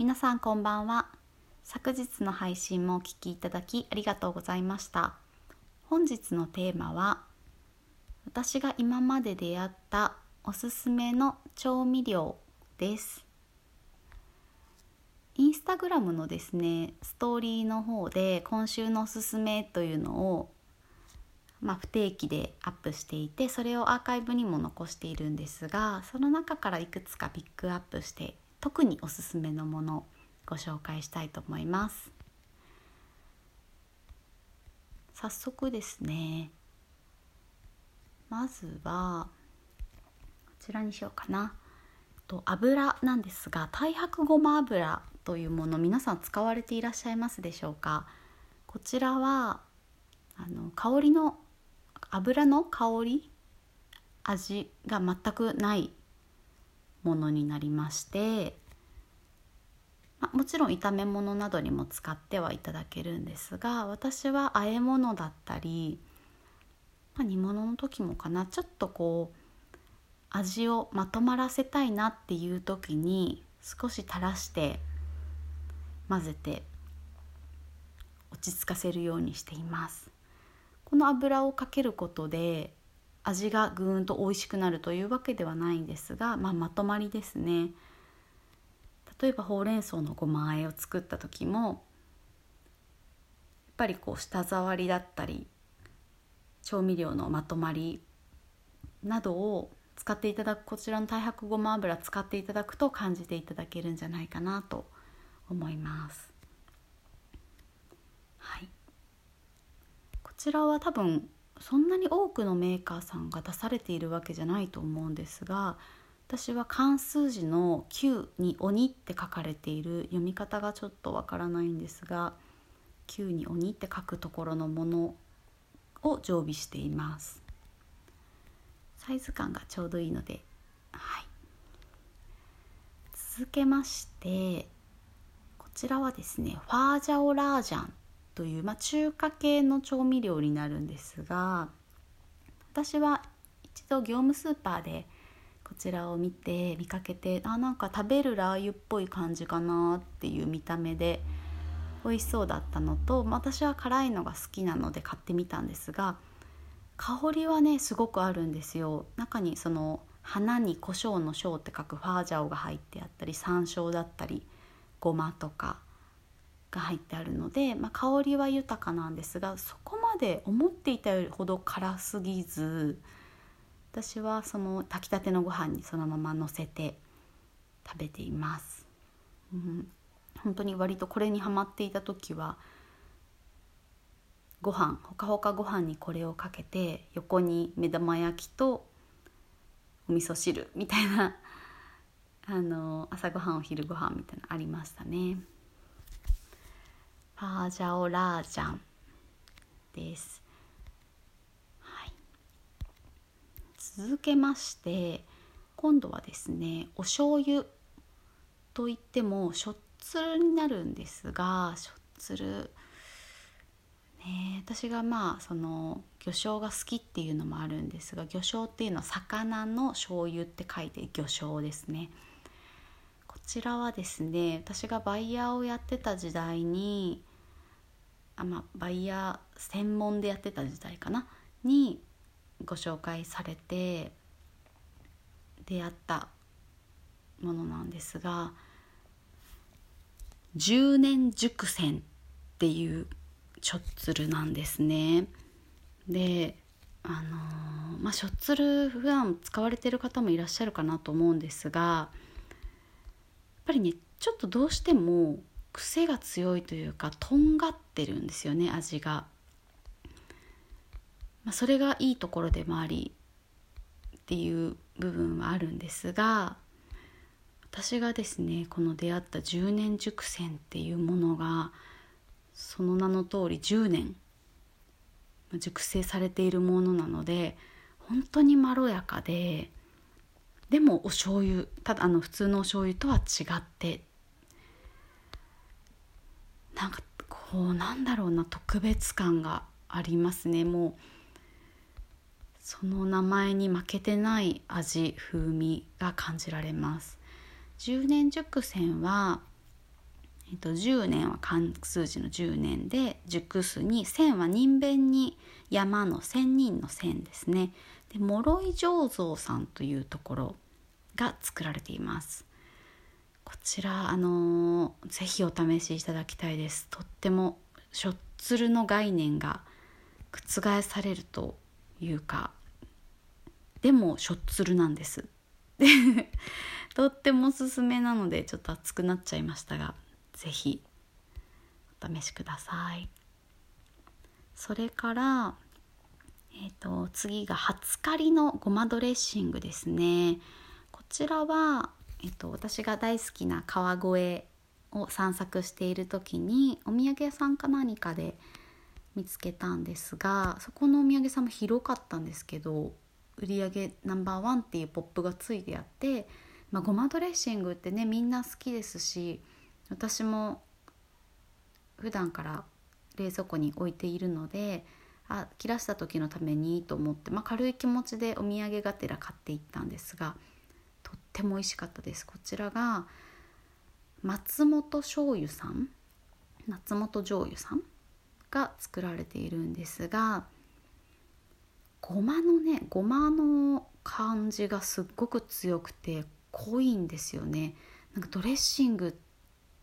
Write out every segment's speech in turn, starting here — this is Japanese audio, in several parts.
皆さんこんばんは。昨日の配信もお聞きいただきありがとうございました。本日のテーマは私が今まで出会ったおすすめの調味料です。インスタグラムのですねストーリーの方で今週のおすすめというのをまあ、不定期でアップしていてそれをアーカイブにも残しているんですがその中からいくつかピックアップして特におすすめのものをご紹介したいと思います。早速ですね。まずはこちらにしようかな。と油なんですが太白ごま油というもの皆さん使われていらっしゃいますでしょうか？こちらはあの香りの油の香り味が全くないものになりまして、まあ、もちろん炒め物などにも使ってはいただけるんですが私は和え物だったり、まあ、煮物の時もかなちょっとこう味をまとまらせたいなっていう時に少し垂らして混ぜて落ち着かせるようにしています。この油をかけることで味がぐーんと美味しくなるというわけではないんですが、まあ、まとまりですね例えばほうれん草のごま和えを作った時もやっぱりこう舌触りだったり調味料のまとまりなどを使っていただくこちらの太白ごま油使っていただくと感じていただけるんじゃないかなと思います。はいこちらは多分そんなに多くのメーカーさんが出されているわけじゃないと思うんですが私は漢数字の9に鬼って書かれている読み方がちょっとわからないんですが9に鬼って書くところのものを常備しています。サイズ感がちょうどいいのではい。続けましてこちらはですねファージャオラージャン。という、まあ、中華系の調味料になるんですが私は一度業務スーパーでこちらを見て見かけてあなんか食べるラー油っぽい感じかなっていう見た目で美味しそうだったのと私は辛いのが好きなので買ってみたんですが香りはねすごくあるんですよ。中にその花に胡椒の椒って書くファージャオが入ってあったり山椒だったりごまとかが入ってあるので、まあ、香りは豊かなんですがそこまで思っていたよりほど辛すぎず私はその炊きたてのご飯にそのままのせて食べています、うん、本当に割とこれにハマっていた時はご飯ほかほかご飯にこれをかけて横に目玉焼きとお味噌汁みたいなあの朝ごはんお昼ご飯みたいなのありましたね。パージャオラージャンです、はい、続けまして今度はですねお醤油といってもしょっつるになるんですがしょっつるね私がまあその魚醤が好きっていうのもあるんですが魚醤っていうのは魚の醤油って書いて魚醤ですね。こちらはですね私がバイヤーをやってた時代にあまあ、バイヤー専門でやってた時代かな？にご紹介されて出会ったものなんですが10年熟成っていうしょっつるなんですね。であのー、まあしょっつる普段使われてる方もいらっしゃるかなと思うんですがやっぱりねちょっとどうしても癖が強いというかとんがってるんですよね味が。まあ、それがいいところでもありっていう部分はあるんですが私がですねこの出会った10年熟成っていうものがその名の通り10年熟成されているものなので本当にまろやかででもお醤油ただあの普通のお醤油とは違ってなんかこうなんだろうな特別感がありますね。もうその名前に負けてない味風味が感じられます。10年熟成はえっと、10年は漢数字の10年で熟すに千は人弁に山の千人の千ですね。で諸井醸造さんというところが作られています。こちらあのー、ぜひお試しいただきたいです。とってもしょっつるの概念が覆されるというかでもしょっつるなんです。とってもおすすめなのでちょっと熱くなっちゃいましたが是非お試しください。それからえーと、次が初刈りのごまドレッシングですね。こちらは、えーと、私が大好きな川越を散策している時にお土産屋さんか何かで見つけたんですがそこのお土産さんも広かったんですけど売り上げナンバーワンっていうポップがついてあって、まあ、ごまドレッシングってねみんな好きですし私も普段から冷蔵庫に置いているのであ切らした時のためにと思って、まあ、軽い気持ちでお土産がてら買っていったんですがっても美味しかったですこちらが松本醤油さん松本醤油さんが作られているんですがごまのねごまの感じがすっごく強くて濃いんですよねなんかドレッシングっ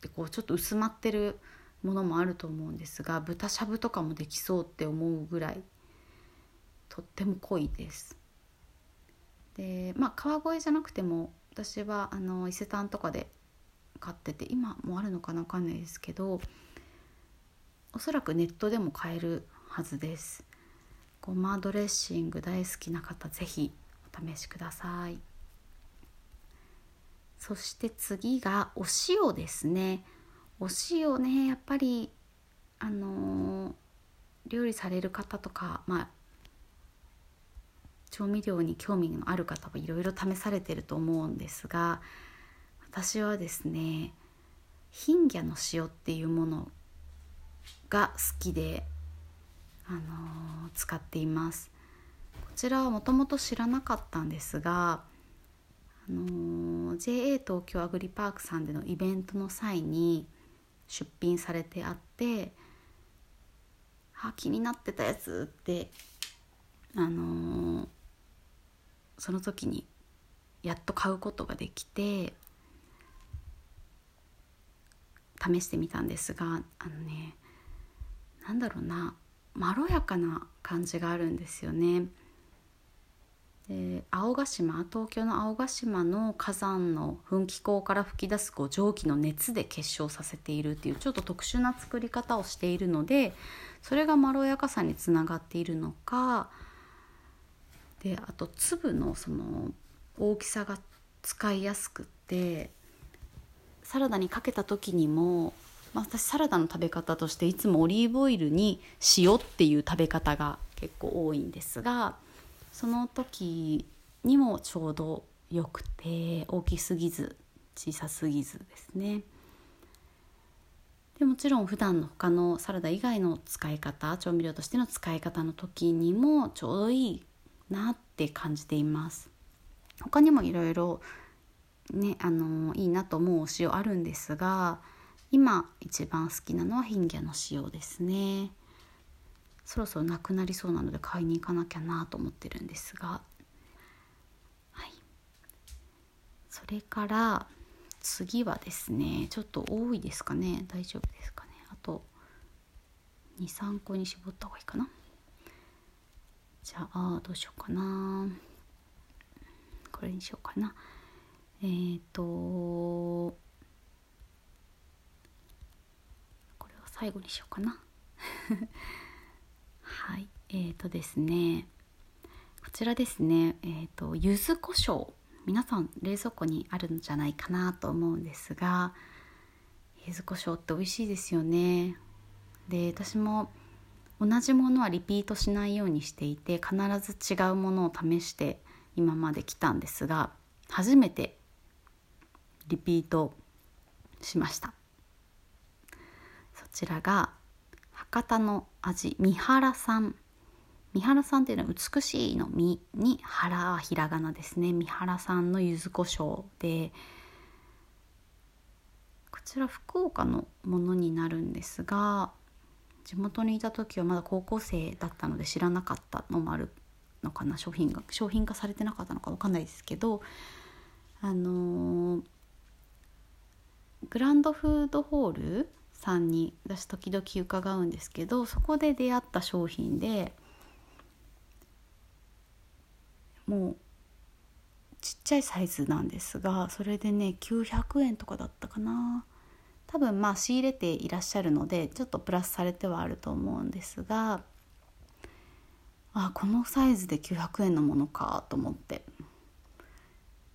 てこうちょっと薄まってるものもあると思うんですが豚しゃぶとかもできそうって思うぐらいとっても濃いです。でまあ川越じゃなくても私はあの伊勢丹とかで買ってて今もあるのかな分かんないですけどおそらくネットでも買えるはずです。ごまドレッシング大好きな方是非お試しください。そして次がお塩ですね。お塩ねやっぱりあのー、料理される方とかまあ調味料に興味のある方はいろいろ試されてると思うんですが私はですねヒンギャの塩っていうものが好きで、あのー、使っています。こちらはもともと知らなかったんですが、あのー、JA 東京アグリパークさんでのイベントの際に出品されてあってあ気になってたやつってあのー、その時にやっと買うことができて試してみたんですがあのねなんだろうなまろやかな感じがあるんですよね。で青ヶ島東京の青ヶ島の火山の噴気口から噴き出すこう蒸気の熱で結晶させているっていうちょっと特殊な作り方をしているのでそれがまろやかさにつながっているのかであと粒のその大きさが使いやすくってサラダにかけた時にも、まあ、私サラダの食べ方としていつもオリーブオイルに塩っていう食べ方が結構多いんですが。その時にもちょうどよくて大きすぎず小さすぎずですねでもちろん普段の他のサラダ以外の使い方調味料としての使い方の時にもちょうどいいなって感じています。他にもいろいろねあのいいなと思うお塩あるんですが今一番好きなのはヒンギャの塩ですね。そろそろなくなりそうなので買いに行かなきゃなと思ってるんですが、はい、それから次はですねちょっと多いですかね。大丈夫ですかね。あと23個に絞った方がいいかな。じゃあどうしようかな。これにしようかな。えっ、ー、とこれは最後にしようかな。はいえーとですね。こちらですね。えーと柚子胡椒。皆さん冷蔵庫にあるんじゃないかなと思うんですが柚子胡椒って美味しいですよね。で私も同じものはリピートしないようにしていて必ず違うものを試して今まで来たんですが初めてリピートしました。そちらが博多の味三原さん。三原さんっていうのは美しいの「み」に「原」はひらがなですね。三原さんの柚子胡椒でこちら福岡のものになるんですが地元にいた時はまだ高校生だったので知らなかったのもあるのかな商品が商品化されてなかったのか分かんないですけどあのー、グランドフードホールさんに私時々伺うんですけどそこで出会った商品でもうちっちゃいサイズなんですがそれでね900円とかだったかな。多分まあ仕入れていらっしゃるのでちょっとプラスされてはあると思うんですがあこのサイズで900円のものかと思って。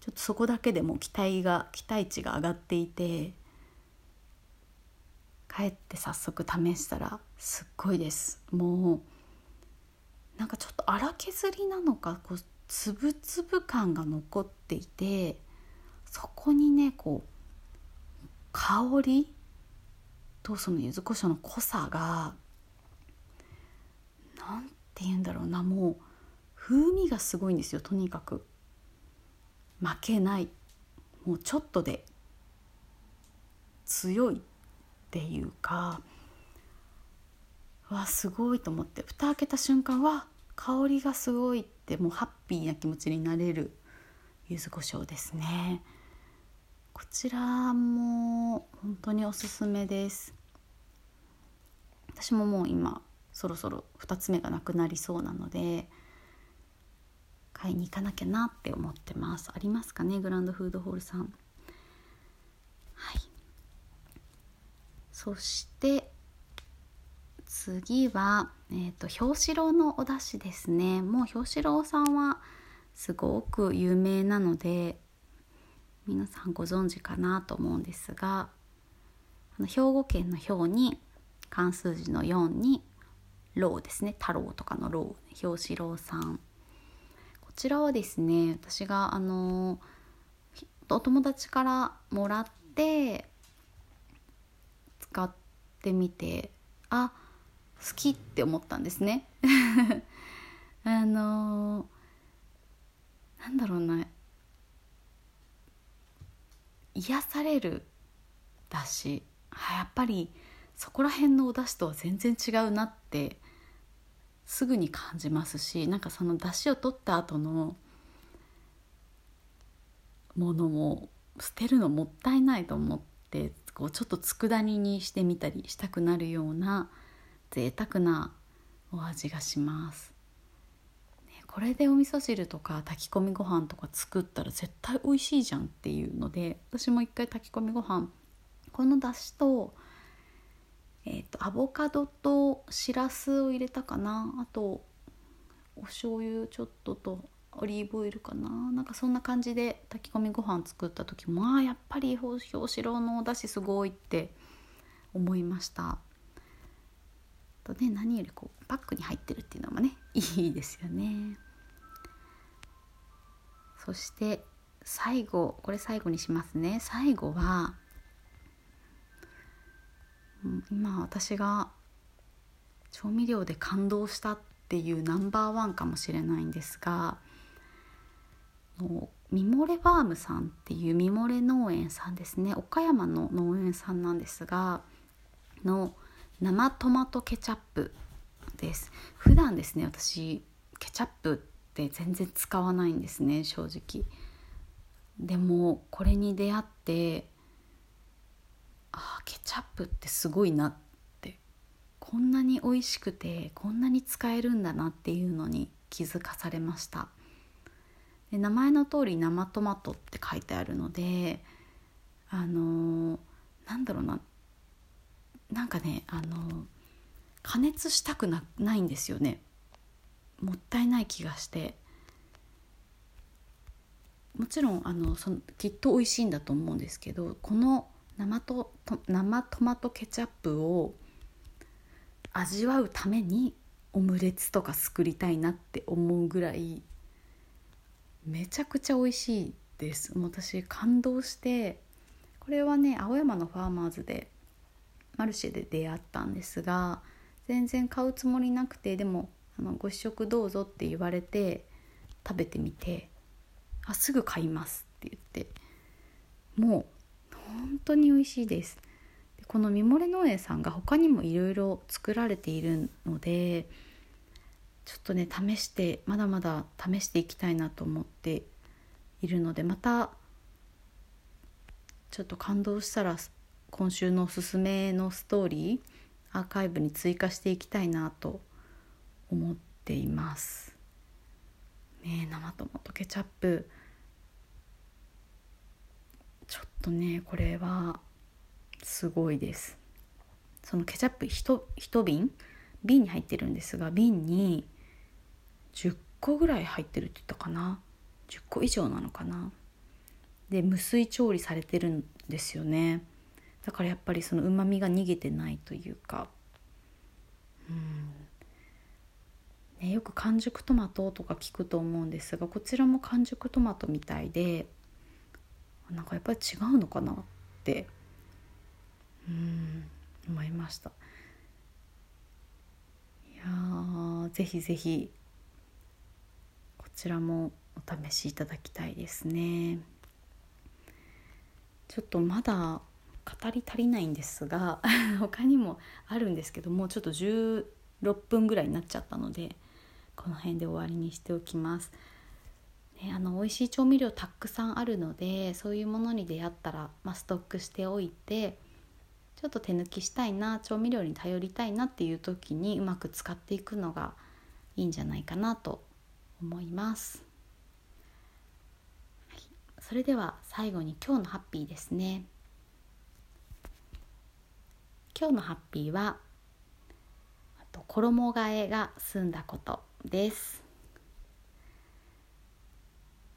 ちょっとそこだけでも期待が期待値が上がっていて帰って早速試したらすっごいです。もうなんかちょっと荒削りなのかこうつぶつぶ感が残っていてそこにねこう香りとその柚子胡椒の濃さがなんて言うんだろうなもう風味がすごいんですよとにかく。負けないもうちょっとで強いっていうか。わすごいと思って。蓋開けた瞬間は香りがすごいってもうハッピーな気持ちになれる柚子胡椒ですね。こちらも本当におすすめです。私ももう今そろそろ2つ目がなくなりそうなので買いに行かなきゃなって思ってます。ありますかね？グランドフードホールさん。はい。そして次は、えーと、表紙郎のお出汁ですね。もう表紙郎さんはすごく有名なので皆さんご存知かなと思うんですが兵庫県の表に漢数字の4に「郎」ですね。太郎とかの郎表紙郎さん。こちらはですね私があのお友達からもらって使ってみてあ好きって思ったんですね。あのなんだろうな。癒されるだしやっぱりそこら辺のお出汁とは全然違うなってすぐに感じますしなんかその出汁を取った後のものも捨てるのもったいないと思ってこうちょっと佃煮にしてみたりしたくなるような贅沢なお味がします、これでお味噌汁とか炊き込みご飯とか作ったら絶対美味しいじゃんっていうので私も一回炊き込みご飯このだしと,、えーと、アボカドとしらすを入れたかな。あとお醤油ちょっととオリーブオイルかな。なんかそんな感じで炊き込みご飯作った時もあやっぱり表紙のおだしすごいって思いました。とね何よりこうパックに入ってるっていうのもねいいですよね。そして最後これ最後にしますね。最後は今私が調味料で感動したっていうナンバーワンかもしれないんですがミモレファームさんっていうミモレ農園さんですね。岡山の農園さんなんですがの生トマトケチャップです。普段ですね私ケチャップって全然使わないんですね正直。でもこれに出会ってあケチャップってすごいなって。こんなに美味しくてこんなに使えるんだなっていうのに気づかされました。で名前の通り生トマトって書いてあるのであのー、なんだろうな。なんかねあの加熱したくなないんですよね。もったいない気がして。もちろんあのそのきっと美味しいんだと思うんですけどこの生と生トマトケチャップを味わうためにオムレツとか作りたいなって思うぐらいめちゃくちゃ美味しいです。私感動してこれはね青山のファーマーズでマルシェで出会ったんですが全然買うつもりなくてでもあのご試食どうぞって言われて食べてみてあすぐ買いますって言ってもう本当に美味しいです。このミモレ農園さんが他にもいろいろ作られているのでちょっとね試してまだまだ試していきたいなと思っているのでまたちょっと感動したら今週のおすすめのストーリーアーカイブに追加していきたいなと思思っています。ね生トマトケチャップ。ちょっとねこれはすごいです。そのケチャップ 1, 瓶？瓶に入ってるんですが瓶に10個ぐらい入ってるって言ったかな？10個以上なのかな？で無水調理されてるんですよね。だからやっぱりそのうまみが逃げてないというか。うん。ね、よく完熟トマトとか聞くと思うんですがこちらも完熟トマトみたいでなんかやっぱり違うのかなってうん思いました。いやぜひぜひこちらもお試しいただきたいですね。ちょっとまだ語り足りないんですが 他にもあるんですけどもうちょっと16分ぐらいになっちゃったのでこの辺で終わりにしておきます。ね、あの美味しい調味料たくさんあるのでそういうものに出会ったら、まあ、ストックしておいてちょっと手抜きしたいな調味料に頼りたいなっていう時にうまく使っていくのがいいんじゃないかなと思います。はい、それでは最後に今日のハッピーですね。今日のハッピーはあと衣替えが済んだことです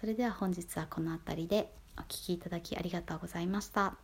それでは本日はこの辺りでお聴きいただきありがとうございました。